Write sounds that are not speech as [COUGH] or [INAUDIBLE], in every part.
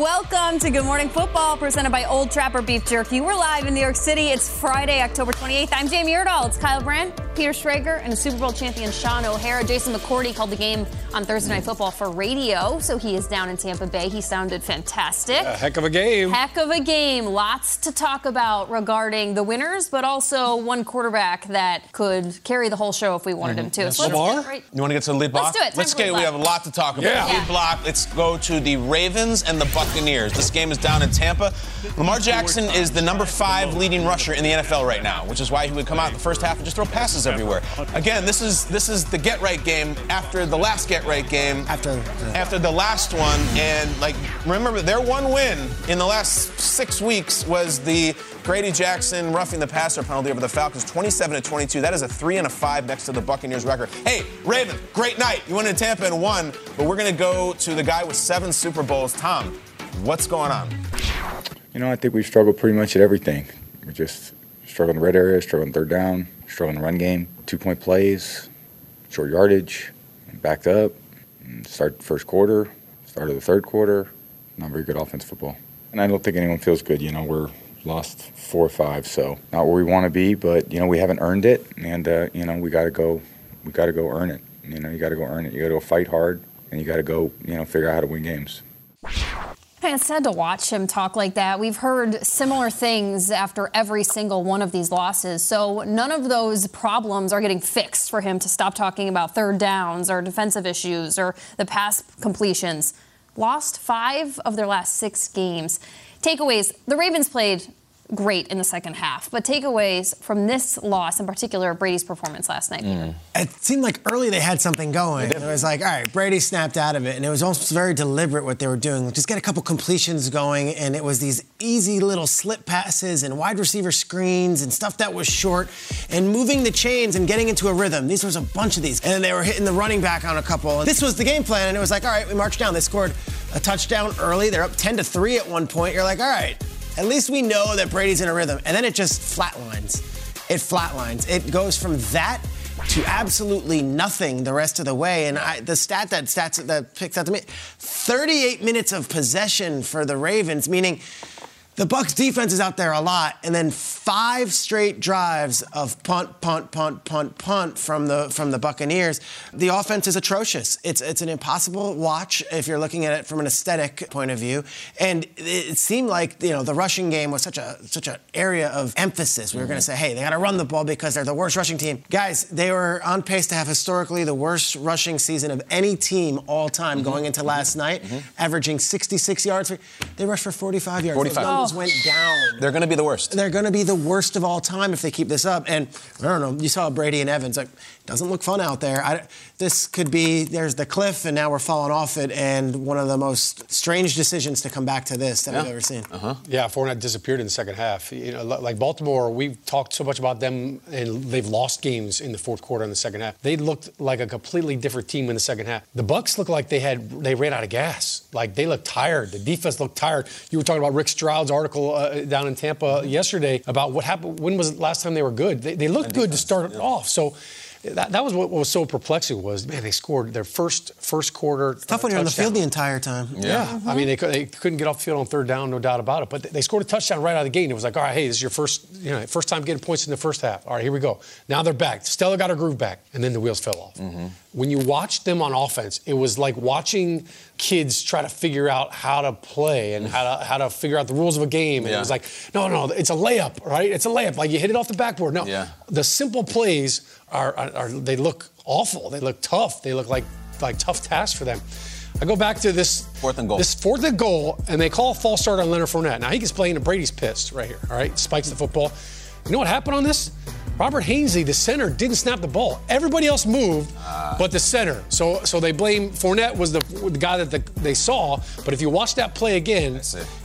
Welcome to Good Morning Football, presented by Old Trapper Beef Jerky. We're live in New York City. It's Friday, October 28th. I'm Jamie Erdahl. It's Kyle Brandt, Peter Schrager, and the Super Bowl champion Shaun O'Hara. Jason McCourty called the game on Thursday Night Football for radio, so he is down in Tampa Bay. He sounded fantastic. A heck of a game. Heck of a game. Lots to talk about regarding the winners, but also one quarterback that could carry the whole show if we wanted him to. Mm-hmm. So let's Lamar? right- You want to get to the lead block? Let's do it. Time Let's get. lead We have a lot to talk about. Yeah. Yeah. Lead block. Let's go to the Ravens and the Buccaneers. This game is down in Tampa. Lamar Jackson is the number five leading rusher in the NFL right now, which is why he would come out in the first half and just throw passes everywhere. Again, this is this is the get right game after the last get right game. After the- after the last one, and like remember their one win in the last six weeks was the Grady Jarrett roughing the passer penalty over the Falcons, 27 to 22. That is a three and a five next to the Buccaneers record. Hey, Raven, great night. You went to Tampa and won, but we're gonna go to the guy with seven Super Bowls. Tom, what's going on? You know, I think we've struggled pretty much at everything. We just struggle in the red area, struggle in third down, struggle in the run game, two point plays, short yardage, backed up, start first quarter, start of the third quarter, not very good offense football. And I don't think anyone feels good. You know, we're lost four or five, so not where we want to be, but you know, we haven't earned it, and uh, you know, we got to go, we got to go earn it. You know, you got to go earn it. You got to go fight hard, and you got to go, you know, figure out how to win games. It's sad to watch him talk like that. We've heard similar things after every single one of these losses. So none of those problems are getting fixed for him to stop talking about third downs or defensive issues or the pass completions. Lost five of their last six games. Takeaways the Ravens played great in the second half, but takeaways from this loss, in particular, Brady's performance last night. Mm. It seemed like early they had something going. And it was like, all right, Brady snapped out of it, and it was almost very deliberate what they were doing. Just get a couple completions going, and it was these easy little slip passes and wide receiver screens and stuff that was short, and moving the chains and getting into a rhythm. These was a bunch of these, and they were hitting the running back on a couple. And this was the game plan, and it was like, all right, we marched down. They scored a touchdown early. They're up 10 to three at one point. You're like, all right, at least we know that Brady's in a rhythm, and then it just flatlines. It flatlines. It goes from that to absolutely nothing the rest of the way. And I, the stat that stats that picks out to me, 38 minutes of possession for the Ravens, meaning the Bucks defense is out there a lot, and then five straight drives of punt, punt, punt, punt, punt from the from the Buccaneers. The offense is atrocious. It's it's an impossible watch if you're looking at it from an aesthetic point of view. And it seemed like you know the rushing game was such a such an area of emphasis. We were going to mm-hmm. say, hey, they got to run the ball because they're the worst rushing team. Guys, they were on pace to have historically the worst rushing season of any team all time mm-hmm. going into last mm-hmm. night, averaging 66 yards. They rushed for 45 yards. 45. There was no Eagles went oh. down. They're going to be the worst. They're going to be the worst of all time if they keep this up. And I don't know. You saw Brady and Evans. Like, doesn't look fun out there. I, this could be there's the cliff, and now we're falling off it. And one of the most strange decisions to come back to this that Yeah. I've ever seen. Uh-huh. Yeah, Fournette disappeared in the second half. You know, like Baltimore, we've talked so much about them, and they've lost games in the fourth quarter in the second half. They looked like a completely different team in the second half. The Bucks looked like they had they ran out of gas. Like they looked tired. The defense looked tired. You were talking about Rick Stroud's article uh, down in Tampa yesterday about what happened. When was the last time they were good? They, they looked good to start it off. So. That, that was what was so perplexing was man they scored their first first quarter. It's Tough when you're on the field the entire time. yeah, mm-hmm. I mean they, could, they couldn't get off the field on third down, no doubt about it. But they scored a touchdown right out of the gate, and it was like, all right, hey, this is your first, you know, first time getting points in the first half. All right, here we go. Now they're back. Stella got her groove back, and then the wheels fell off. Mm-hmm. When you watched them on offense, it was like watching kids try to figure out how to play and how to how to figure out the rules of a game. And it was like, no, no, it's a layup, right? It's a layup. Like you hit it off the backboard. No, Yeah. the simple plays are, are, are they look awful. They look tough. They look like like tough tasks for them. I go back to this Fourth and goal. This fourth and goal, and they call a false start on Leonard Fournette. Now he gets playing, and Brady's pissed right here. All right, spikes the football. You know what happened on this? Robert Hainsey, the center, didn't snap the ball. Everybody else moved, ah. but the center. So, so they blame Fournette was the, the guy that the, they saw. But if you watch that play again.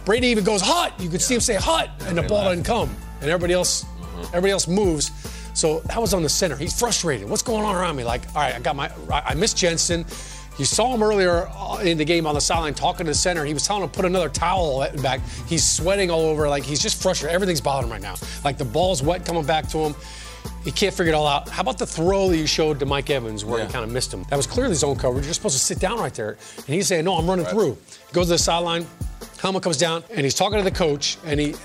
Brady even goes hot. You could see him say hot, and the ball doesn't come, and everybody else, mm-hmm. everybody else moves. So that was on the center. He's frustrated. What's going on around me? Like, all right, I got my, I missed Jensen. You saw him earlier uh, in the game on the sideline talking to the center. He was telling him to put another towel back. He's sweating all over. Like he's just frustrated. Everything's bothering him right now. Like the ball's wet coming back to him. He can't figure it all out. How about the throw that you showed to Mike Evans where Yeah. he kind of missed him? That was clearly zone coverage. You're supposed to sit down right there. And he's saying, no, I'm running through. He goes to the sideline. Helmet comes down, and he's talking to the coach. And he,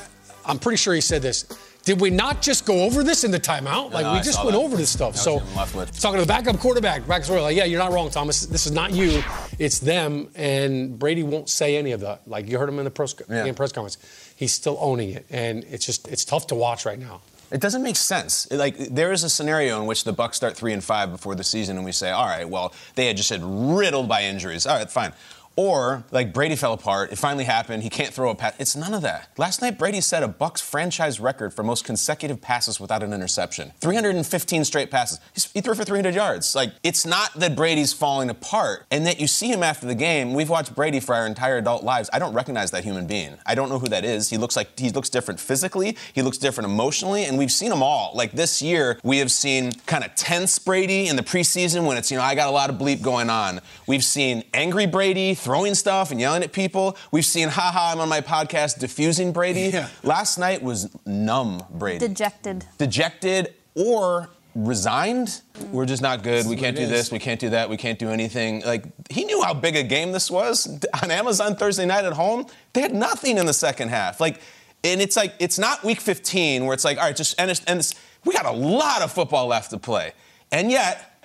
I'm pretty sure he said this. Did we not just go over this in the timeout? Like No, we I just went that. over this stuff. That so him left with. talking to the backup quarterback, back like, yeah, you're not wrong, Thomas. This is not you. It's them. And Brady won't say any of that. Like you heard him in the press, Yeah. game press conference. He's still owning it, and it's just it's tough to watch right now. It doesn't make sense. Like there is a scenario in which the Bucks start three and five before the season, and we say, all right, well, they had just had riddled by injuries. All right, fine. Or like Brady fell apart. It finally happened. He can't throw a pass. It's none of that. Last night Brady set a Bucks franchise record for most consecutive passes without an interception. 315 straight passes. He threw for 300 yards. Like it's not that Brady's falling apart, and that you see him after the game. We've watched Brady for our entire adult lives. I don't recognize that human being. I don't know who that is. He looks like he looks different physically. He looks different emotionally, and we've seen them all. Like this year, we have seen kind of tense Brady in the preseason when it's you know I got a lot of bleep going on. We've seen angry Brady throwing stuff and yelling at people. We've seen haha I'm on my podcast diffusing Brady. Yeah. Last night was numb Brady Dejected. dejected or resigned. Mm. We're just not good. We can't do is. this. We can't do that. We can't do anything. Like he knew how big a game this was on Amazon Thursday night at home. They had nothing in the second half. Like, and it's like it's not week 15 where it's like, all right, just and it's, and it's, we got a lot of football left to play, and yet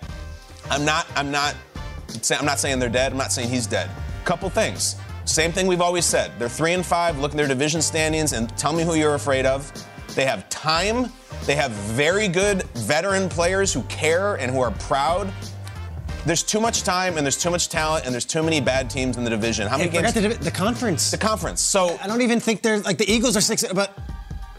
I'm not. I'm not. say- I'm not saying they're dead. I'm not saying he's dead. Couple things. Same thing we've always said. They're three and five. Look at their division standings and tell me who you're afraid of. They have time. They have very good veteran players who care and who are proud. There's too much time and there's too much talent and there's too many bad teams in the division. How many forgot games? the, the conference. the conference. So I don't even think they're like the Eagles are six, but.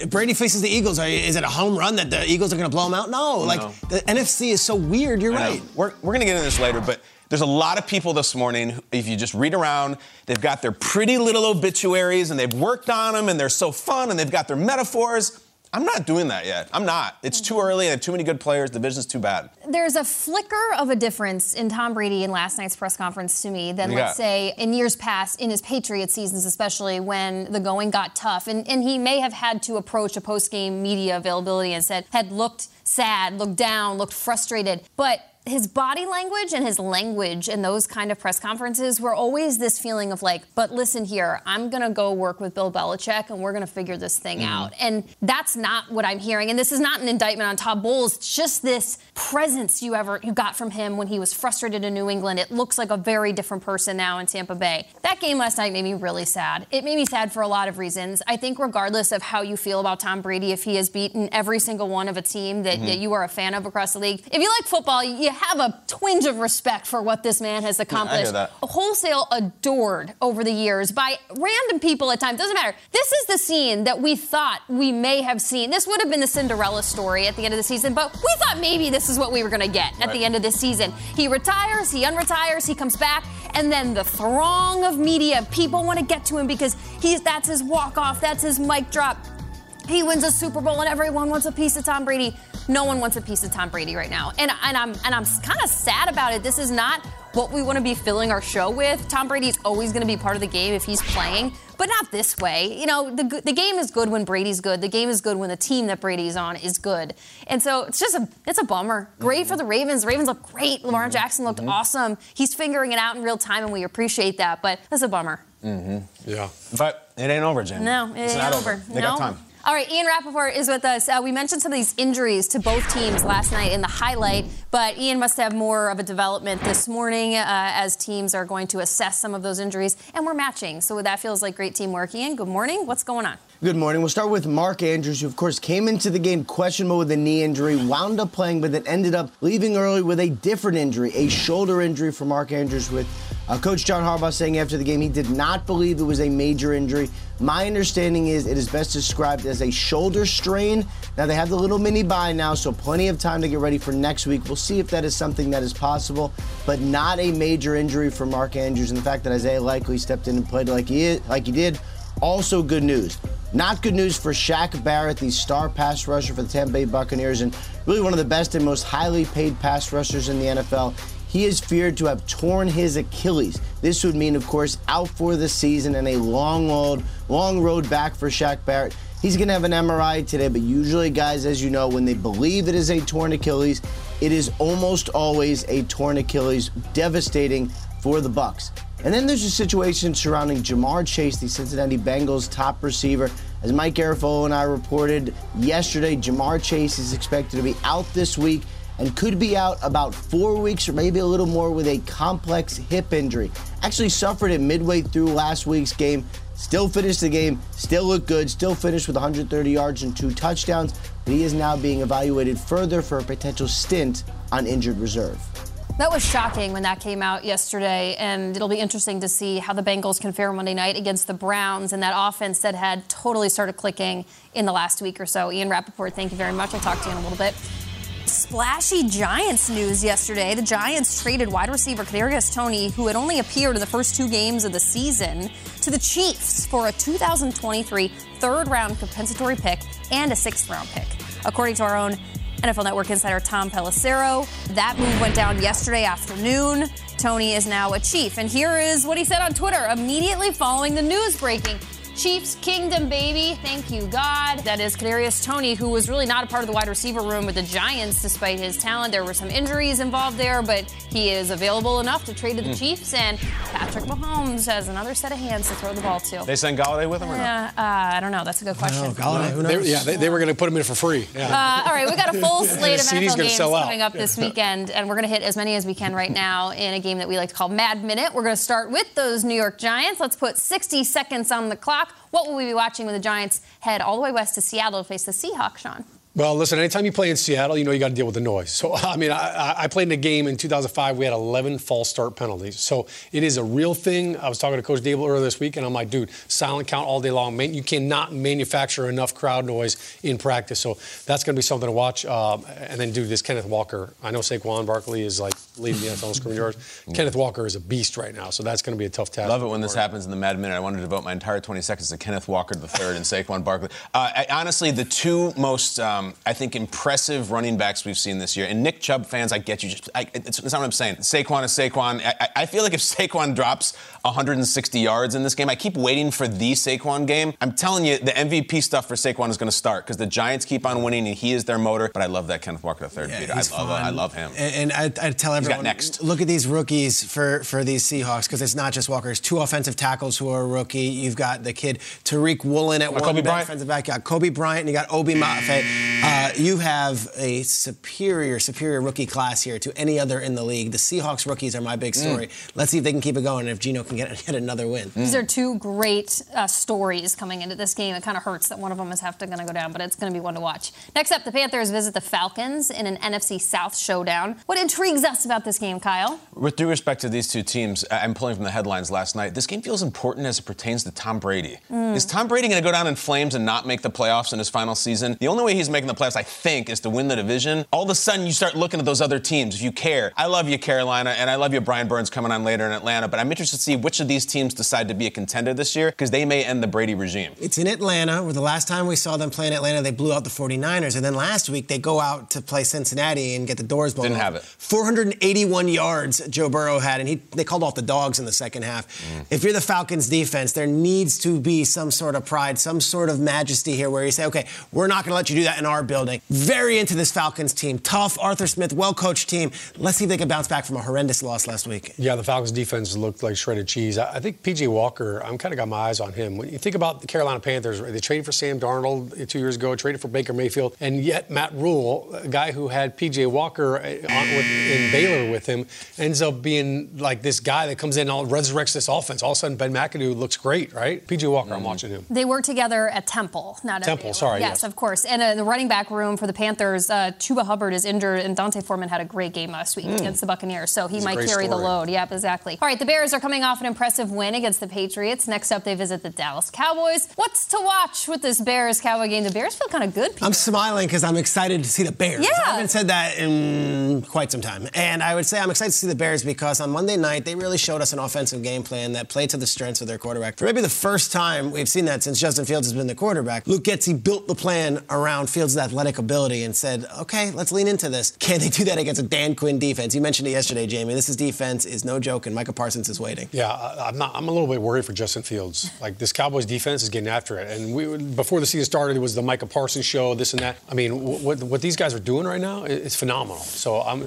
If Brady faces the Eagles, is it a home run that the Eagles are going to blow them out? No, like No. the NFC is so weird. You're I know. right. We're, we're going to get into this later, but there's a lot of people this morning, if you just read around, they've got their pretty little obituaries and they've worked on them and they're so fun and they've got their metaphors. I'm not doing that yet. I'm not. It's too early. I have too many good players. The division's too bad. There's a flicker of a difference in Tom Brady in last night's press conference to me than, What do you let's say, in years past, in his Patriot seasons, especially when the going got tough. And, and he may have had to approach a post game media availability and said, had looked sad, looked down, looked frustrated. But his body language and his language in those kind of press conferences were always this feeling of like, but listen here, I'm gonna go work with Bill Belichick and we're gonna figure this thing Mm-hmm. out. And that's not what I'm hearing. And this is not an indictment on Todd Bowles. It's just this presence you ever you got from him when he was frustrated in New England. It looks like a very different person now in Tampa Bay. That game last night made me really sad. It made me sad for a lot of reasons. I think regardless of how you feel about Tom Brady, if he has beaten every single one of a team that, that you are a fan of across the league, if you like football, you have a twinge of respect for what this man has accomplished. that. Wholesale adored over the years by random people at times. Doesn't matter. This is the scene that we thought we may have seen. This would have been the Cinderella story at the end of the season, but we thought maybe this is what we were going to get at the end of this season. He retires, he unretires, he comes back, and then the throng of media, people want to get to him because he's that's his walk off, that's his mic drop. He wins a Super Bowl and everyone wants a piece of Tom Brady. No one wants a piece of Tom Brady right now. And, and I'm and I'm kind of sad about it. This is not what we want to be filling our show with. Tom Brady is always going to be part of the game if he's playing, but not this way. You know, the the game is good when Brady's good. The game is good when the team that Brady's on is good. And so it's just a it's a bummer. Great for the Ravens. The Ravens look great. Lamar mm-hmm. Jackson looked mm-hmm. awesome. He's figuring it out in real time and we appreciate that, but that's a bummer. Mm-hmm. Yeah. But it ain't over, Jamie. No, it it's ain't not over. They no. got time. All right, Ian Rapoport is with us. Uh, we mentioned some of these injuries to both teams last night in the highlight, but Ian must have more of a development this morning uh, as teams are going to assess some of those injuries, and we're matching. So that feels like great teamwork. Ian, good morning. What's going on? Good morning. We'll start with Mark Andrews, who, of course, came into the game questionable with a knee injury, wound up playing, but then ended up leaving early with a different injury, a shoulder injury for Mark Andrews. With uh, Coach John Harbaugh saying after the game he did not believe it was a major injury. My understanding is it is best described as a shoulder strain. Now, they have the little mini bye now, so plenty of time to get ready for next week. We'll see if that is something that is possible, but not a major injury for Mark Andrews. And the fact that Isaiah Likely stepped in and played like he, like he did, also good news. Not good news for Shaq Barrett, the star pass rusher for the Tampa Bay Buccaneers, and really one of the best and most highly paid pass rushers in the NFL. He is feared to have torn his Achilles. This would mean, of course, out for the season and a long, old, long road back for Shaq Barrett. He's going to have an MRI today, but usually, guys, as you know, when they believe it is a torn Achilles, it is almost always a torn Achilles, devastating for the Bucks. And then there's a situation surrounding Ja'Marr Chase, the Cincinnati Bengals top receiver. As Mike Garafolo and I reported yesterday, Ja'Marr Chase is expected to be out this week and could be out about four weeks or maybe a little more with a complex hip injury. Actually suffered it midway through last week's game. Still finished the game, still looked good, still finished with 130 yards and two touchdowns, but he is now being evaluated further for a potential stint on injured reserve. That was shocking when that came out yesterday, and it'll be interesting to see how the Bengals can fare Monday night against the Browns and that offense that had totally started clicking in the last week or so. Ian Rapoport, thank you very much. I'll talk to you in a little bit. Splashy Giants news yesterday. The Giants traded wide receiver Kadarius Toney, who had only appeared in the first two games of the season, to the Chiefs for a 2023 third-round compensatory pick and a sixth-round pick. According to our own NFL Network insider Tom Pelissero, that move went down yesterday afternoon. Toney is now a Chief, and here is what he said on Twitter immediately following the news breaking. Chiefs Kingdom, baby. Thank you, God. That is Kadarius Toney, who was really not a part of the wide receiver room with the Giants despite his talent. There were some injuries involved there, but he is available enough to trade to the Chiefs. And Patrick Mahomes has another set of hands to throw the ball to. They send Golladay with him or no? Yeah, uh, I don't know. That's a good question. Golladay, who They, knows? yeah, they, they were going to put him in for free. Yeah. Uh, all right, we got a full [LAUGHS] slate of NFL gonna games coming up this weekend, and we're going to hit as many as we can right now in a game that we like to call Mad Minute. We're going to start with those New York Giants. Let's put 60 seconds on the clock. What will we be watching when the Giants head all the way west to Seattle to face the Seahawks, Sean? Well, listen, anytime you play in Seattle, you know you got to deal with the noise. So, [LAUGHS] I mean, I, I played in a game in 2005. We had 11 false start penalties. So it is a real thing. I was talking to Coach Daboll earlier this week, and I'm like, dude, silent count all day long. Man, you cannot manufacture enough crowd noise in practice. So that's going to be something to watch. Um, and then, dude, this Kenneth Walker. I know Saquon Barkley is like leading the NFL in scoring yards. Kenneth Walker is a beast right now. So that's going to be a tough task. Love it when this happens in the Mad Minute. I wanted to devote my entire 20 seconds to Kenneth Walker III and Saquon Barkley. Uh, I, honestly, the two most, um, Um, I think, impressive running backs we've seen this year. And Nick Chubb fans, I get you. Just, I, it's, it's not what I'm saying. Saquon is Saquon. I, I feel like if [LAUGHS] Saquon drops 160 yards in this game, I keep waiting for the Saquon game. I'm telling you, the MVP stuff for Saquon is going to start because the Giants keep on winning and he is their motor. But I love that Kenneth Walker III, Yeah. I love, fun. I love him. And, and I, I tell everyone, next. look at these rookies for, for these Seahawks because it's not just Walker. It's two offensive tackles who are a rookie. You've got the kid Tariq Woolen at one Coby Bryant? defensive back. You got Coby Bryant and you got Boye Mafe. Uh, you have a superior, superior rookie class here to any other in the league. The Seahawks rookies are my big story. Let's see if they can keep it going and if Geno can get, get another win. These are two great uh, stories coming into this game. It kind of hurts that one of them is have to going to go down, but it's going to be one to watch. Next up, the Panthers visit the Falcons in an NFC South showdown. What intrigues us about this game, Kyle? With due respect to these two teams, I- I'm pulling from the headlines last night. This game feels important as it pertains to Tom Brady. Is Tom Brady going to go down in flames and not make the playoffs in his final season? The only way he's making the playoffs, I think, is to win the division. All of a sudden, you start looking at those other teams. If you care, I love you, Carolina, and I love you, Brian Burns, coming on later in Atlanta. But I'm interested to see which of these teams decide to be a contender this year because they may end the Brady regime. It's in Atlanta, where the last time we saw them play in Atlanta, they blew out the 49ers. And then last week, they go out to play Cincinnati and get the doors blown Didn't off. have it. 481 yards Joe Burrow had, and he, they called off the dogs in the second half. Mm. If you're the Falcons defense, there needs to be some sort of pride, some sort of majesty here where you say, okay, we're not going to let you do that in our building. Very into this Falcons team. Tough, Arthur Smith, well coached team. Let's see if they can bounce back from a horrendous loss last week. Yeah, the Falcons defense looked like shredded cheese. I I think PJ Walker, I'm kind of got my eyes on him. When you think about the Carolina Panthers, they traded for Sam Darnold two years ago, traded for Baker Mayfield, and yet Matt Rhule, a guy who had PJ Walker uh, on, with, in Baylor with him, ends up being like this guy that comes in and all, resurrects this offense. All of a sudden, Ben McAdoo looks great, right? PJ Walker, I'm watching him. They work together at Temple, not at Temple, Baylor. sorry, Yes, yes. of course. And uh, the running back room for the Panthers, uh, Chuba Hubbard is injured, and D'Onta Foreman had a great game last week against the Buccaneers, so he. He's a might great carry the load. Yep, exactly. All right, the Bears are coming off an impressive win against the Patriots. Next up, they visit the Dallas Cowboys. What's to watch with this Bears Cowboy game? The Bears feel kind of good. Peter. I'm smiling because I'm excited to see the Bears. Yeah. I haven't said that in quite some time. And I would say I'm excited to see the Bears because on Monday night, they really showed us an offensive game plan that played to the strengths of their quarterback. For maybe the first time we've seen that since Justin Fields has been the quarterback, Luke Getsy built the plan around Fields' athletic ability and said, okay, let's lean into this. Can they do that against a Dan Quinn defense? You mentioned it yesterday, Jamie. This is defense is no joke, and Micah Parsons is waiting. Yeah, I, I'm not. I'm a little bit worried for Justin Fields. Like this Cowboys defense is getting after it, and we before the season started, it was the Micah Parsons show, this and that. I mean, what what these guys are doing right now is phenomenal. So I'm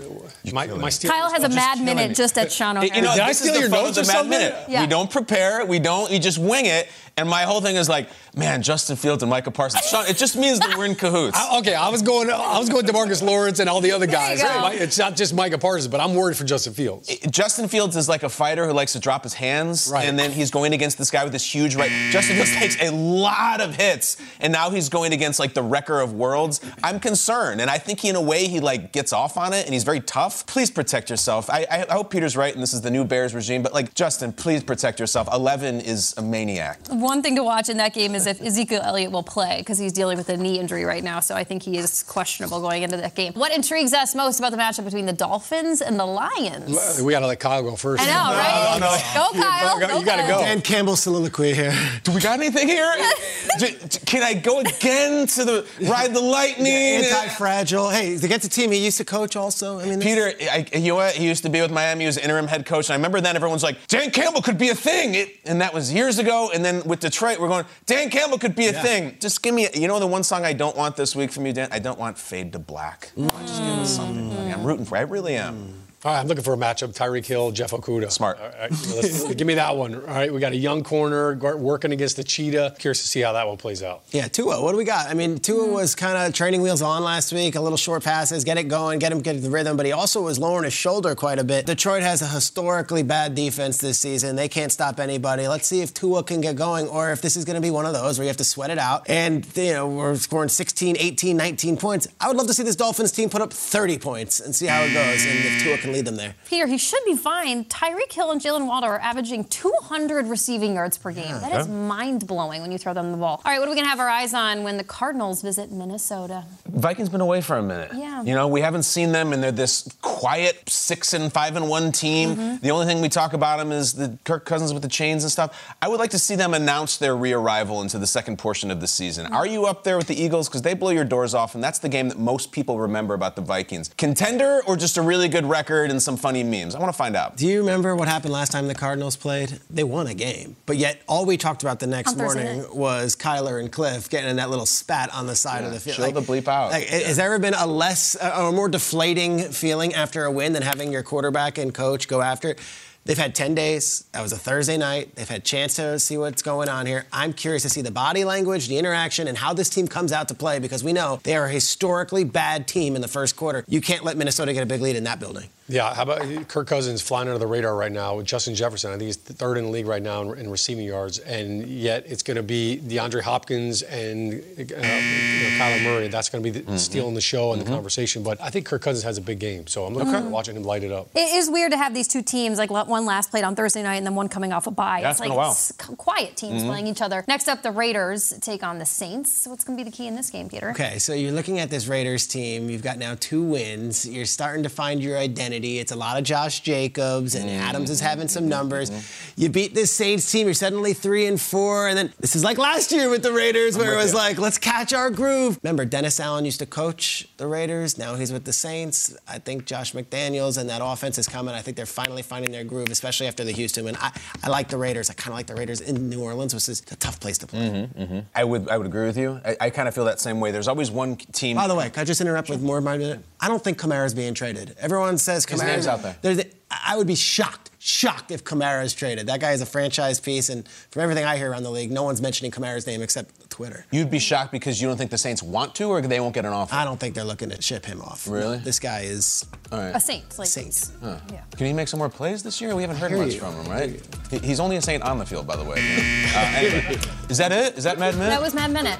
my my Steelers Kyle has are a mad minute me. just at Shaun O'Hara. You know, Did I steal is the your fun notes or Mad something? Minute. Yeah. We don't prepare. We don't. You just wing it. And my whole thing is like, man, Justin Fields and Micah Parsons. Sean, it just means that we're in cahoots. [LAUGHS] I- okay, I was going. I was going Demarcus Lawrence and all the other guys. you. It's not just Micah Parsons, but I'm worried for Justin Fields. Justin Fields is like a fighter who likes to drop his hands, Right. and then he's going against this guy with this huge right. Justin Fields takes a lot of hits, and now he's going against like the wrecker of worlds. I'm concerned, and I think he, in a way, he like gets off on it, and he's very tough. Please protect yourself. I, I hope Peter's right, and this is the new Bears regime. But like Justin, please protect yourself. Eleven is a maniac. One thing to watch in that game is if Ezekiel Elliott will play because he's dealing with a knee injury right now. So I think he is questionable going into that game. What intrigues us most about the matchup between the Dolphins and the Lions? We got to let Kyle go first. I know, right? Go, Kyle. You gotta go. Dan Campbell soliloquy here. Do we got anything here? [LAUGHS] D- d- Can I go again to the ride the lightning? Anti-fragile. Hey, to get the team he used to coach also. I mean, Peter, I, you know what? He used to be with Miami. He was interim head coach. And I remember then everyone's like, Dan Campbell could be a thing. It, and that was years ago. And then with Detroit, we're going, Dan Campbell could be a thing. Just give me, you know, the one song I don't want this week from you, Dan? I don't want Fade to Black. Mm. On, Just give me something. buddy. I'm rooting for. I really am. All right, I'm looking for a matchup: Tyreek Hill, Jeff Okudah. Smart. All right, let's- [LAUGHS] give me that one. All right, we got a young corner working against the cheetah. Curious to see how that one plays out. Yeah, Tua. What do we got? I mean, Tua was kind of training wheels on last week. A little short passes, get it going, get him get the rhythm. But he also was lowering his shoulder quite a bit. Detroit has a historically bad defense this season. They can't stop anybody. Let's see if Tua can get going, or if this is going to be one of those where you have to sweat it out. And you know, we're scoring 16, 18, 19 points. I would love to see this Dolphins team put up 30 points and see how it goes, and if Tua can lead them there. Peter, he should be fine. Tyreek Hill and Jaylen Waddle are averaging 200 receiving yards per game. That is mind blowing when you throw them the ball. All right, what are we going to have our eyes on when the Cardinals visit Minnesota? Vikings been away for a minute. Yeah. You know, we haven't seen them, and they're this quiet six and five and one team. Mm-hmm. The only thing we talk about them is the Kirk Cousins with the chains and stuff. I would like to see them announce their re-arrival into the second portion of the season. Are you up there with the Eagles? Because they blow your doors off, and that's the game that most people remember about the Vikings. Contender or just a really good record and some funny memes? I want to find out. Do you remember what happened last time the Cardinals played? They won a game, but yet all we talked about the next On morning night. was Kyler and Cliff getting in that little spat on the side of the field. chill the bleep out. Like, Has there ever been a less, or more deflating feeling after a win than having your quarterback and coach go after it? They've had 10 days. That was a Thursday night. They've had a chance to see what's going on here. I'm curious to see the body language, the interaction, and how this team comes out to play because we know they are a historically bad team in the first quarter. You can't let Minnesota get a big lead in that building. Yeah, how about Kirk Cousins flying under the radar right now with Justin Jefferson? I think he's third in the league right now in, in receiving yards, and yet it's going to be DeAndre Hopkins and uh, you know, Kyler Murray. That's going to be the, Mm-hmm. stealing the show and the conversation. But I think Kirk Cousins has a big game, so I'm looking forward to watching him light it up. It is weird to have these two teams, like one last played on Thursday night and then one coming off a bye. Yeah, it's it's been like a while. quiet teams Mm-hmm. playing each other. Next up, the Raiders take on the Saints. What's going to be the key in this game, Peter? Okay, so you're looking at this Raiders team. You've got now two wins. You're starting to find your identity. It's a lot of Josh Jacobs, and mm-hmm. Adams is having some mm-hmm. numbers. Mm-hmm. You beat this Saints team. You're suddenly three and four, and then this is like last year with the Raiders, where it was like, let's catch our groove. Remember, Dennis Allen used to coach the Raiders. Now he's with the Saints. I think Josh McDaniels and that offense is coming. I think they're finally finding their groove, especially after the Houston win. I, I like the Raiders. I kind of like the Raiders in New Orleans, which is a tough place to play. I would I would agree with you. I, I kind of feel that same way. There's always one team. By the way, can I just interrupt with more of my minute? I don't think Kamara's being traded. Everyone says His Kamara's name's out there. There's, I would be shocked, shocked if Kamara is traded. That guy is a franchise piece, and from everything I hear around the league, no one's mentioning Kamara's name except Twitter. You'd be shocked because you don't think the Saints want to, or they won't get an offer. I don't think they're looking to ship him off. Really? This guy is All right. A Saints. Like Saints. Huh. Yeah. Can he make some more plays this year? We haven't heard much you. from him, right? He's only a Saint on the field, by the way. [LAUGHS] Uh, anyway, is that it? Is that Mad Minute? That was Mad Minute.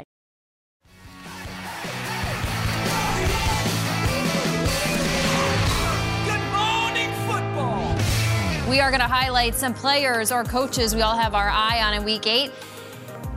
We are going to highlight some players or coaches we all have our eye on in week eight.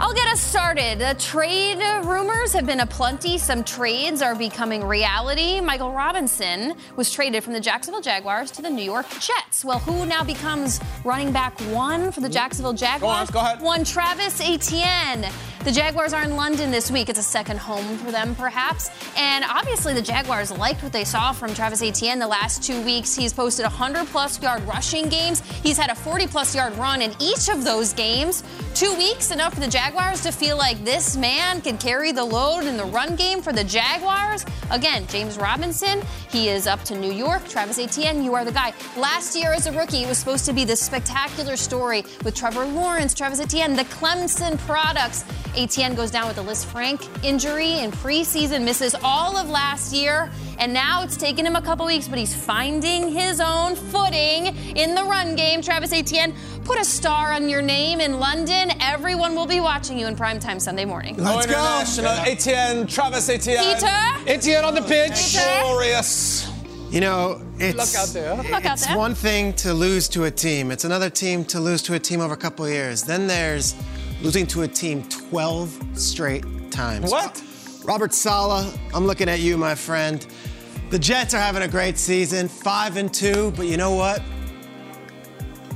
I'll get us started. The trade rumors have been aplenty. Some trades are becoming reality. Michael Robinson was traded from the Jacksonville Jaguars to the New York Jets. Well, who now becomes running back one for the Jacksonville Jaguars? go on, go ahead. One Travis Etienne. The Jaguars are in London this week. It's a second home for them, perhaps. And obviously, the Jaguars liked what they saw from Travis Etienne the last two weeks. He's posted 100 plus yard rushing games. He's had a 40 plus yard run in each of those games. Two weeks, enough for the Jaguars Jaguars to feel like this man can carry the load in the run game for the Jaguars? Again, James Robinson, he is up to New York. Travis Etienne, you are the guy. Last year as a rookie, it was supposed to be this spectacular story with Trevor Lawrence, Travis Etienne, the Clemson products. Etienne goes down with a Lisfranc injury in preseason, misses all of last year. And now it's taken him a couple weeks, but he's finding his own footing in the run game. Travis Etienne, put a star on your name in London. Everyone will be watching you in primetime Sunday morning. Let's International go. Etienne, Travis Etienne. Peter. Etienne on the pitch. Peter. Glorious. You know, it's, Look out there. Look out it's there. one thing to lose to a team. It's another team to lose to a team over a couple of years. Then there's losing to a team 12 straight times. What? Robert Saleh, I'm looking at you, my friend. The Jets are having a great season, five and two, but you know what?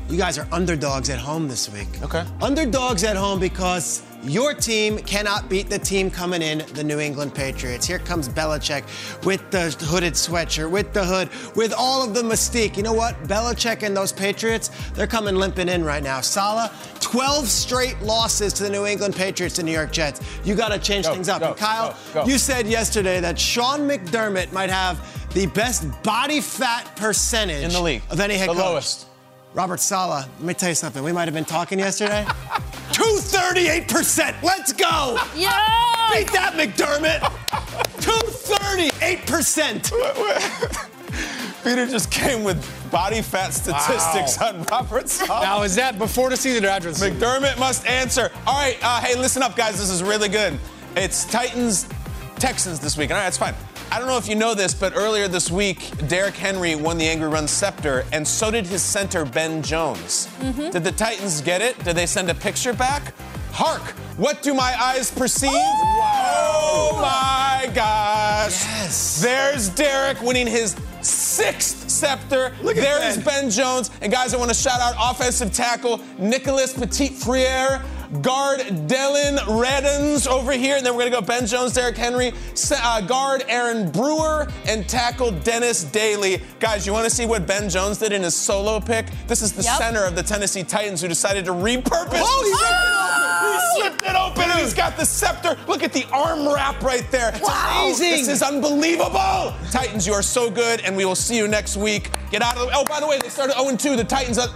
You guys are underdogs at home this week. Okay. Underdogs at home because your team cannot beat the team coming in, the New England Patriots. Here comes Belichick with the hooded sweatshirt, with the hood, with all of the mystique. You know what? Belichick and those Patriots, they're coming limping in right now. Saleh, 12 straight losses to the New England Patriots, the New York Jets. You got to change Go, things up. go, and Kyle, go. you said yesterday that Sean McDermott might have the best body fat percentage In the league. of any head The coach. lowest. Robert Saleh, let me tell you something. We might have been talking yesterday. [LAUGHS] 238%. Let's go. Yeah. Beat that, McDermott. 238%. [LAUGHS] Peter just came with body fat statistics on Robert Saleh. Now, is that before the season or after the season? McDermott must answer. All right, uh, hey, listen up, guys. This is really good. It's Titans, Texans this week. All right, that's fine. I don't know if you know this, but earlier this week, Derrick Henry won the Angry Run scepter, and so did his center, Ben Jones. Mm-hmm. Did the Titans get it? Did they send a picture back? Hark! What do my eyes perceive? Oh my gosh! Yes. There's Derrick winning his sixth scepter. Look at there is Ben. Ben Jones. And guys, I want to shout out offensive tackle Nicholas Petit Frere. Guard Dillon Radunz over here. And then we're going to go Ben Jones, Derrick Henry. Uh, guard Aaron Brewer. And tackle Dennis Daley. Guys, you want to see what Ben Jones did in his solo pick? This is the Yep. center of the Tennessee Titans who decided to repurpose. Oh, he ripped it He slipped it open and he's got the scepter. Look at the arm wrap right there. Wow, amazing. This is unbelievable. Titans, you are so good, and we will see you next week. Get out of the. Oh, by the way, they started 0 2. The Titans are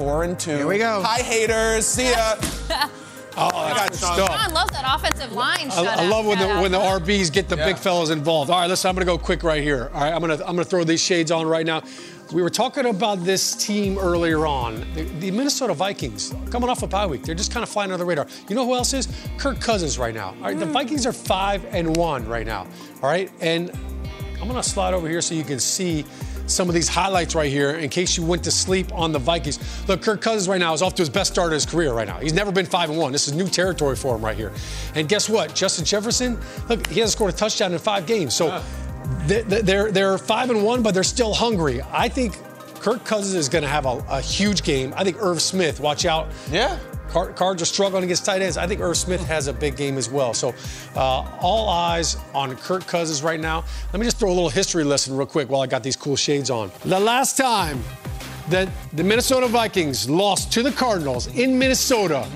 4 and 2. Here we go. Hi, haters. See ya. [LAUGHS] Oh, that's good stuff. John loves that offensive line. I, I love when the when the RBs get the big fellas involved. All right, listen, I'm going to go quick right here. All right, I'm going to I'm going to throw these shades on right now. We were talking about this team earlier on, the, the Minnesota Vikings, coming off a bye week. They're just kind of flying under the radar. You know who else is? Kirk Cousins right now. All right, the hmm. Vikings are five and one right now. All right, and I'm going to slide over here so you can see some of these highlights right here in case you went to sleep on the Vikings. Look, Kirk Cousins right now is off to his best start of his career right now. He's never been 5 and 1. This is new territory for him right here. And guess what? Justin Jefferson, look, he hasn't scored a touchdown in 5 games. So they- they're they're 5 and 1, but they're still hungry. I think Kirk Cousins is going to have a, a huge game. I think Irv Smith, watch out. Yeah. Car- Cards are struggling against tight ends. I think Irv Smith has a big game as well. So, uh, all eyes on Kirk Cousins right now. Let me just throw a little history lesson real quick while I got these cool shades on. The last time that the Minnesota Vikings lost to the Cardinals in Minnesota,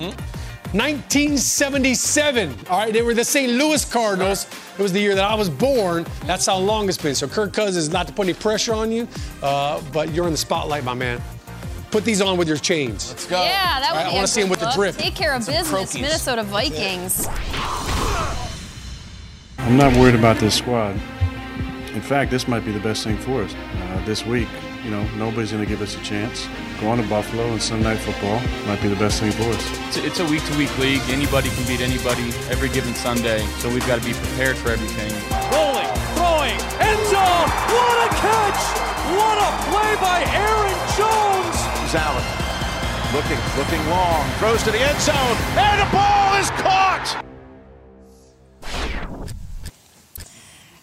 1977. All right, they were the St. Louis Cardinals. It was the year that I was born. That's how long it's been. So, Kirk Cousins, not to put any pressure on you, uh, but you're in the spotlight, my man. Put these on with your chains. Let's go. Yeah, that would All right, I wanna see him good with the look. drip. Take care of Some business, croakies. Minnesota Vikings. I'm not worried about this squad. In fact, this might be the best thing for us. Uh, this week, you know, nobody's going to give us a chance. Going to Buffalo and Sunday Night Football might be the best thing for us. It's a, it's a week-to-week league. Anybody can beat anybody every given Sunday, so we've got to be prepared for everything. Rolling, throwing, end zone. What a catch! What a play by Aaron Jones! Here's Allen. Looking, looking long. Throws to the end zone. And the ball is caught!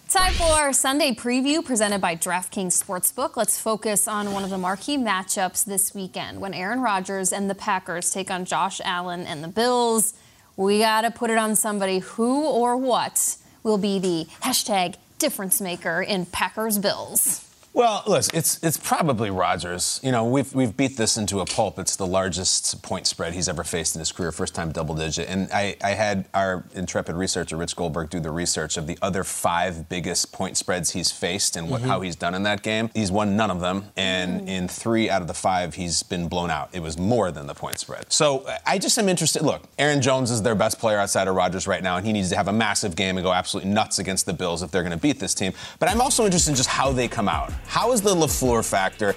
Time for our Sunday preview presented by DraftKings Sportsbook. Let's focus on one of the marquee matchups this weekend when Aaron Rodgers and the Packers take on Josh Allen and the Bills. We got to put it on somebody who or what will be the hashtag difference maker in Packers Bills. Well, listen, it's it's probably Rodgers. You know, we've we've beat this into a pulp. It's the largest point spread he's ever faced in his career, first time double digit. And I, I had our intrepid researcher Rich Goldberg do the research of the other five biggest point spreads he's faced and what Mhm. how he's done in that game. He's won none of them, and in three out of the five, he's been blown out. It was more than the point spread. So I just am interested. Look, Aaron Jones is their best player outside of Rodgers right now, and he needs to have a massive game and go absolutely nuts against the Bills if they're going to beat this team. But I'm also interested in just how they come out. How is the LaFleur factor?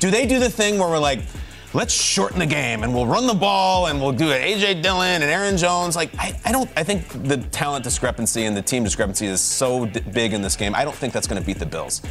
Do they do the thing where we're like, let's shorten the game and we'll run the ball and we'll do it AJ Dillon and Aaron Jones? Like, I, I don't, I think the talent discrepancy and the team discrepancy is so d- big in this game. I don't think that's going to beat the Bills.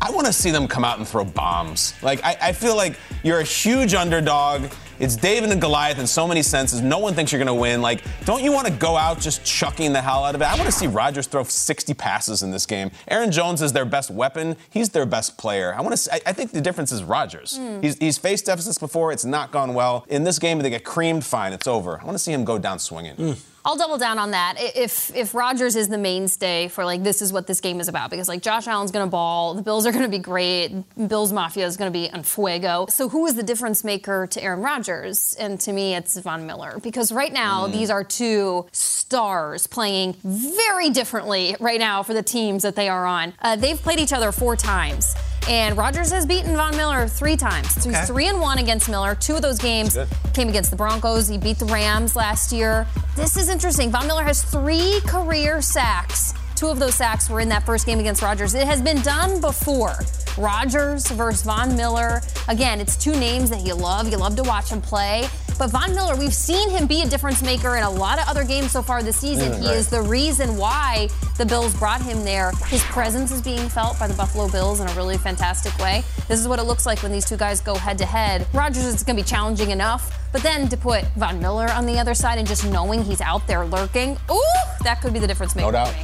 I want to see them come out and throw bombs. Like, I, I feel like you're a huge underdog. It's David and Goliath in so many senses. No one thinks you're going to win. Like, don't you want to go out just chucking the hell out of it? I want to see Rodgers throw 60 passes in this game. Aaron Jones is their best weapon. He's their best player. I want to. See, I, I think the difference is Rodgers. Hmm. He's, he's faced deficits before. It's not gone well. In this game, they get creamed. Fine, it's over. I want to see him go down swinging. I'll double down on that. If if Rodgers is the mainstay for like this is what this game is about because like Josh Allen's going to ball, the Bills are going to be great, Bills Mafia is going to be on fuego. So who is the difference maker to Aaron Rodgers? And to me, it's Von Miller because right now Mm. these are two stars playing very differently right now for the teams that they are on. Uh, they've played each other four times. And Rodgers has beaten Von Miller three times. So Okay. he's three and one against Miller. Two of those games came against the Broncos. He beat the Rams last year. This is interesting. Von Miller has three career sacks. Two of those sacks were in that first game against Rodgers. It has been done before. Rodgers versus Von Miller. Again, it's two names that you love. You love to watch him play. But Von Miller, we've seen him be a difference maker in a lot of other games so far this season. Mm, he right. is the reason why the Bills brought him there. His presence is being felt by the Buffalo Bills in a really fantastic way. This is what it looks like when these two guys go head to head. Rodgers is going to be challenging enough, but then to put Von Miller on the other side and just knowing he's out there lurking, ooh, that could be the difference maker. No doubt.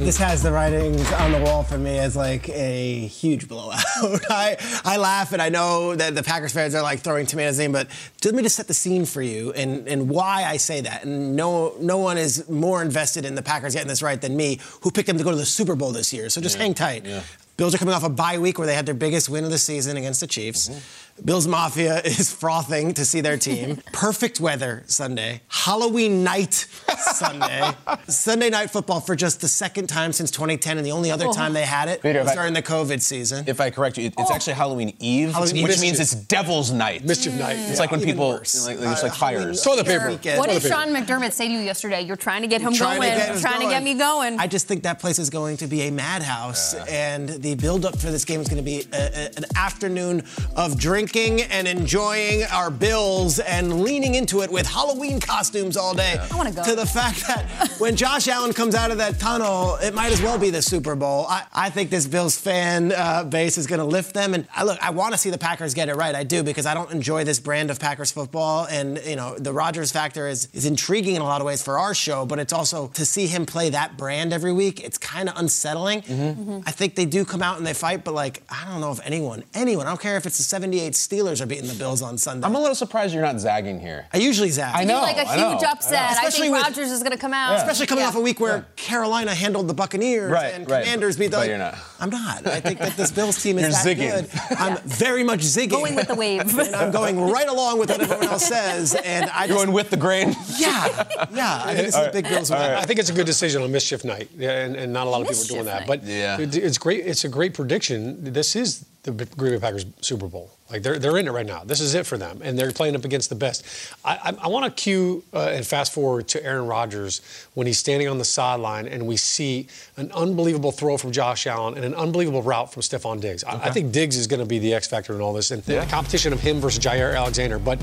This has the writings on the wall for me as like a huge blowout. [LAUGHS] I, I laugh and I know that the Packers fans are like throwing tomatoes in, but let me just set the scene for you and, and why I say that. And no no one is more invested in the Packers getting this right than me, who picked them to go to the Super Bowl this year. So just Yeah, hang tight. yeah. Bills are coming off a bye week where they had their biggest win of the season against the Chiefs. Mm-hmm. Bills Mafia [LAUGHS] is frothing to see their team. [LAUGHS] Perfect weather Sunday. Halloween night Sunday. [LAUGHS] Sunday night football for just the second time since 2010 and the only other Oh. time they had it Peter, if was I- during the COVID season. If I correct you, it- it's actually Halloween Eve, Halloween which Eve. means it's Devil's Night. Mischief night. It's yeah. like when Even people, worse. like, there's like Uh, fires. Toilet paper. What did. Sean McDermott say to you yesterday? You're trying to get him Trying to going, get us trying to get me going. I just think that place is going to be a madhouse, and the build-up for this game is going to be a, a- an afternoon of drinking and enjoying our bills and leaning into it with Halloween costumes all day. I wanna go. To the fact that when Josh Allen comes out of that tunnel, it might as well be the Super Bowl. I, I think this Bills fan uh, base is going to lift them, and I look, I want to see the Packers get it right. I do because I don't enjoy this brand of Packers football, and you know the Rodgers factor is is intriguing in a lot of ways for our show, but it's also to see him play that brand every week. It's kind of unsettling. Mm-hmm. Mm-hmm. I think they do come out and they fight, but like I don't know if anyone, anyone, I don't care if it's the '78 Steelers are beating the Bills on Sunday. I'm a little surprised you're not zagging here. I usually zag. I know. like a huge I know. upset. I, Especially think with- Rodgers is going to come out. Especially coming off a week where Carolina handled the Buccaneers Right, and right. Commanders beat the. But you're not. I'm not. I think that this Bills team is You're that zigging. good. [LAUGHS] I'm very much zigging. Going with the wave. [LAUGHS] and I'm going right along with what everyone else says, and I You're just, going with the grain. yeah, yeah. I think this is a big Bills win. I think it's a good decision on mischief night, yeah, and, and not a lot of people are doing Mischief that. But Yeah. it- it's great. It's a great prediction. This is the Green Bay Packers Super Bowl. Like they're they're in it right now. This is it for them, and they're playing up against the best. I I, I want to cue uh, and fast forward to Aaron Rodgers when he's standing on the sideline, and we see an unbelievable throw from Josh Allen and an unbelievable route from Stefon Diggs. I, I think Diggs is going to be the X factor in all this, and the competition of him versus Jaire Alexander, but.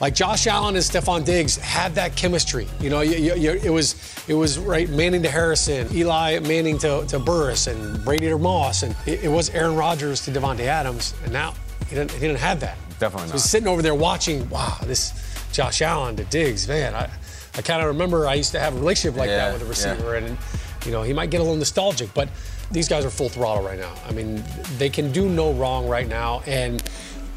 Like Josh Allen and Stefon Diggs had that chemistry. You know, you, you, you, it was it was right Manning to Harrison, Eli Manning to, to Burress, and Brady to Moss, and it, it was Aaron Rodgers to Davante Adams, and now he didn't, he didn't have that. Definitely So he's not. sitting over there watching. Wow, this Josh Allen to Diggs, man. I, I kind of remember I used to have a relationship like Yeah, that with a yeah. receiver, and you know he might get a little nostalgic, but these guys are full throttle right now. I mean, they can do no wrong right now, and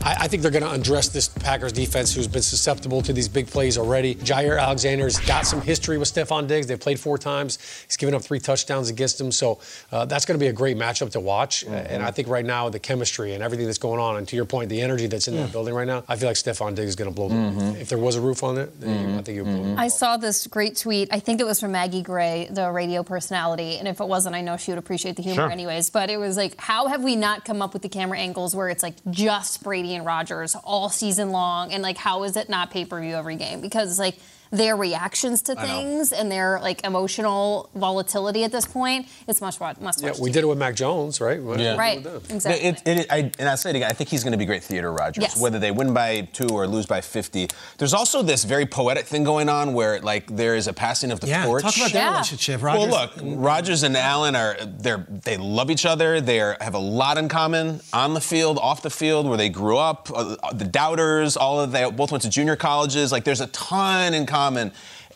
I, I think they're going to undress this Packers defense, who's been susceptible to these big plays already. Jaire Alexander's got some history with Stefon Diggs. They've played four times. He's given up three touchdowns against him, so uh, that's going to be a great matchup to watch. Mm-hmm. And I think right now the chemistry and everything that's going on, and to your point, the energy that's in that building right now, I feel like Stefon Diggs is going to blow. Mm-hmm. If there was a roof on it, mm-hmm. I think he would blow. I saw this great tweet. I think it was from Maggie Gray, the radio personality, and if it wasn't, I know she would appreciate the humor sure. anyways. But it was like, how have we not come up with the camera angles where it's like just Brady and Rodgers all season long, and like how is it not pay per view every game? Because like their reactions to things and their like emotional volatility at this point, it's much must Yeah, we did it with Mac Jones, right? Yeah. Right. Exactly. It, it, I, and I say it again, I think he's going to be great theater Rodgers, yes. whether they win by two or lose by 50. There's also this very poetic thing going on where like there is a passing of the yeah, torch. Talk about their yeah. relationship, Rodgers. Well, look, Rodgers and Allen are they're they love each other. They have a lot in common on the field, off the field, where they grew up. Uh, the doubters, all of they both went to junior colleges. Like there's a ton in common.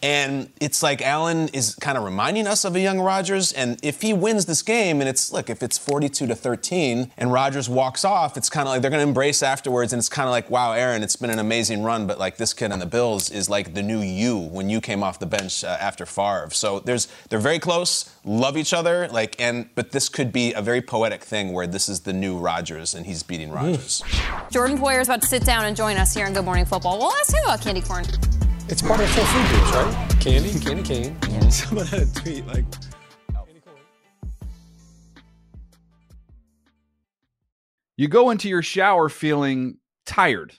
And it's like Allen is kind of reminding us of a young Rodgers. And if he wins this game, and it's look, if it's 42 to 13, and Rodgers walks off, it's kind of like they're going to embrace afterwards. And it's kind of like, wow, Aaron, it's been an amazing run, but like this kid on the Bills is like the new you when you came off the bench uh, after Favre. So there's they're very close, love each other, like, and but this could be a very poetic thing where this is the new Rodgers and he's beating Rodgers. Jordan Poyer is about to sit down and join us here on Good Morning Football. We'll ask him about candy corn. It's part of the full food groups, right? Candy, [LAUGHS] candy cane. Yeah. [LAUGHS] Someone had a tweet like. You go into your shower feeling tired,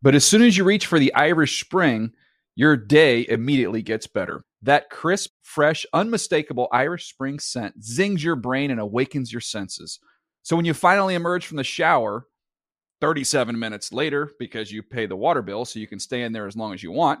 but as soon as you reach for the Irish Spring, your day immediately gets better. That crisp, fresh, unmistakable Irish Spring scent zings your brain and awakens your senses. So when you finally emerge from the shower, 37 minutes later, because you pay the water bill so you can stay in there as long as you want,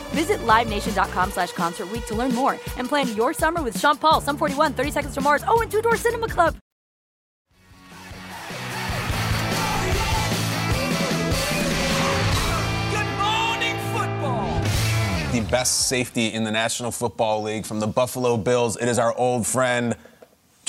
Visit LiveNation.com slash Concert Week to learn more and plan your summer with Sean Paul, Sum 41, 30 Seconds to Mars, oh, and Two Door Cinema Club. The best safety in the National Football League from the Buffalo Bills. It is our old friend,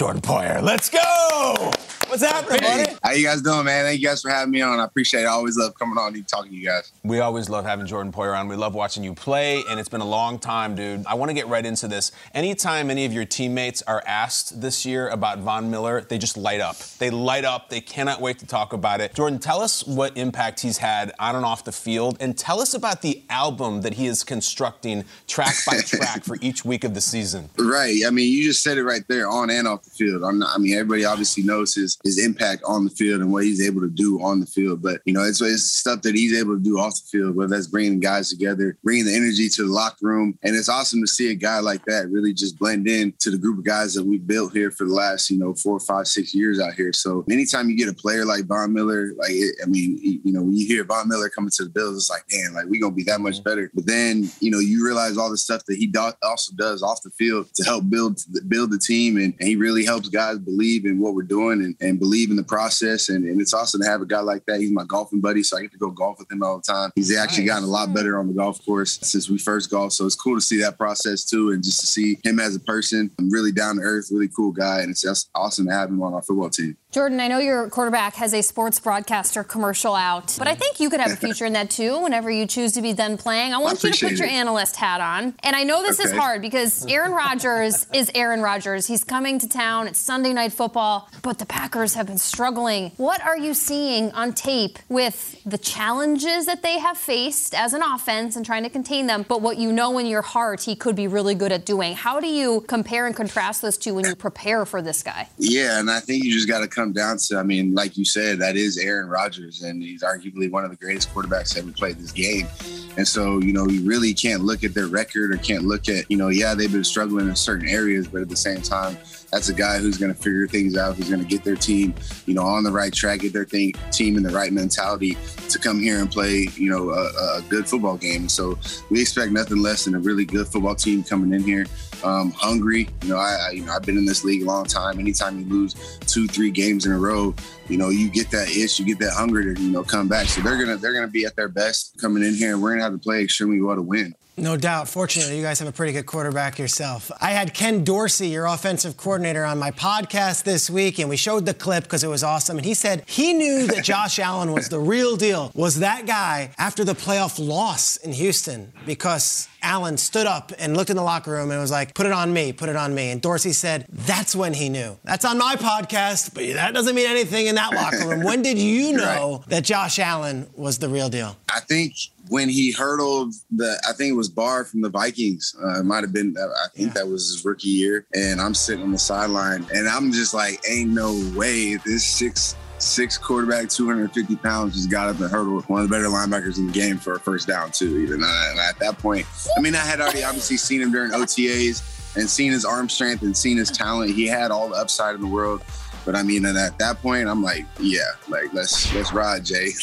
Jordan Poyer. Let's go! What's happening, Hey, buddy? how you guys doing, man? Thank you guys for having me on. I appreciate it. I always love coming on and talking to you guys. We always love having Jordan Poyer on. We love watching you play, and it's been a long time, dude. I want to get right into this. Anytime any of your teammates are asked this year about Von Miller, they just light up. They light up. They cannot wait to talk about it. Jordan, tell us what impact he's had on and off the field, and tell us about the album that he is constructing track by [LAUGHS] track for each week of the season. Right. I mean, you just said it right there, on and off the field. I'm not, I mean, everybody obviously knows his his impact on the field and what he's able to do on the field. But you know, it's, it's stuff that he's able to do off the field, whether that's bringing guys together, bringing the energy to the locker room, and it's awesome to see a guy like that really just blend in to the group of guys that we've built here for the last you know four, five, six years out here. So anytime you get a player like Von Miller, like it, I mean, you know, when you hear Von Miller coming to the Bills, it's like, man, like we gonna be that much better. But then you know, you realize all the stuff that he do- also does off the field to help build build the team, and, and he really helps guys believe in what we're doing and, and believe in the process. And, and it's awesome to have a guy like that. He's my golfing buddy, so I get to go golf with him all the time. He's actually gotten a lot better on the golf course since we first golfed. So it's cool to see that process too, and just to see him as a person. I'm really down to earth, really cool guy, and it's just awesome to have him on our football team. Jordan, I know your quarterback has a sports broadcaster commercial out, but I think you could have a future in that too whenever you choose to be done playing. I want you to put your it. analyst hat on. And I know this is hard because Aaron Rodgers is Aaron Rodgers. He's coming to town. It's Sunday night football, but the Packers Packers have been struggling. What are you seeing on tape with the challenges that they have faced as an offense and trying to contain them, but what you know in your heart he could be really good at doing? How do you compare and contrast those two when you prepare for this guy? Yeah, and I think you just got to come down to, I mean, like you said, that is Aaron Rodgers, and he's arguably one of the greatest quarterbacks ever played this game. And so, you know, you really can't look at their record or can't look at, you know, yeah, they've been struggling in certain areas, but at the same time, that's a guy who's going to figure things out, who's going to get their team, you know, on the right track, get their thing, team in the right mentality to come here and play, you know, a, a good football game. So we expect nothing less than a really good football team coming in here, um, hungry. You know, I, I, you know, I've been in this league a long time. Anytime you lose two, three games in a row, you know, you get that itch, you get that hunger to, you know, come back. So they're gonna they're gonna be at their best coming in here, and we're gonna have to play extremely well to win. No doubt. Fortunately, you guys have a pretty good quarterback yourself. I had Ken Dorsey, your offensive coordinator, on my podcast this week, and we showed the clip because it was awesome. And he said he knew that [LAUGHS] Josh Allen was the real deal, was that guy after the playoff loss in Houston because Allen stood up and looked in the locker room and was like, put it on me, put it on me. And Dorsey said, that's when he knew. That's on my podcast, but that doesn't mean anything in that locker room. when did you [LAUGHS] know right. that Josh Allen was the real deal? I think when he hurdled the, I think it was Barr from the Vikings. Uh, it might have been, I think yeah. that was his rookie year. And I'm sitting on the sideline and I'm just like, ain't no way this six six quarterback, 250 pounds, just got up and hurdled one of the better linebackers in the game for a first down, too. Even and at that point, I mean, I had already obviously seen him during OTAs and seen his arm strength and seen his talent. He had all the upside in the world. But I mean, and at that point, I'm like, yeah, like let's let's ride, Jay. [LAUGHS]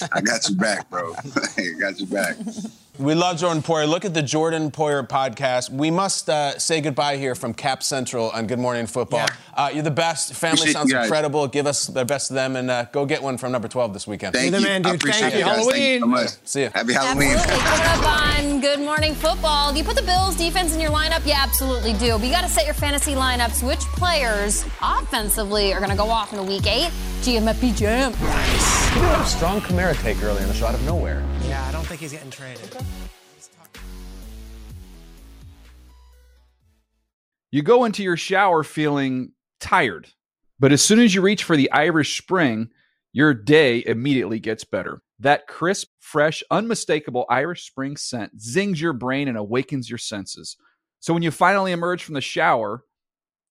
Like I got you back, bro. [LAUGHS] I got you back. We love Jordan Poyer. Look at the Jordan Poyer podcast. We must uh, say goodbye here from Cap Central on Good Morning Football. Yeah. Uh, you're the best. Family appreciate sounds incredible. Give us the best of them and uh, go get one from number 12 this weekend. Thank you. Man, dude. Thank you. Halloween. Thank you so much. See you. Happy Halloween. Absolutely. Put up on Good Morning Football. Do you put the Bills defense in your lineup? You absolutely do. But you got to set your fantasy lineups. Which players offensively are going to go off in a week eight? GMFB Jam. Nice. You had a strong Kamara take earlier in the show out of nowhere. Yeah, I don't think he's getting traded. Okay. You go into your shower feeling tired, but as soon as you reach for the Irish Spring, your day immediately gets better. That crisp, fresh, unmistakable Irish Spring scent zings your brain and awakens your senses. So when you finally emerge from the shower,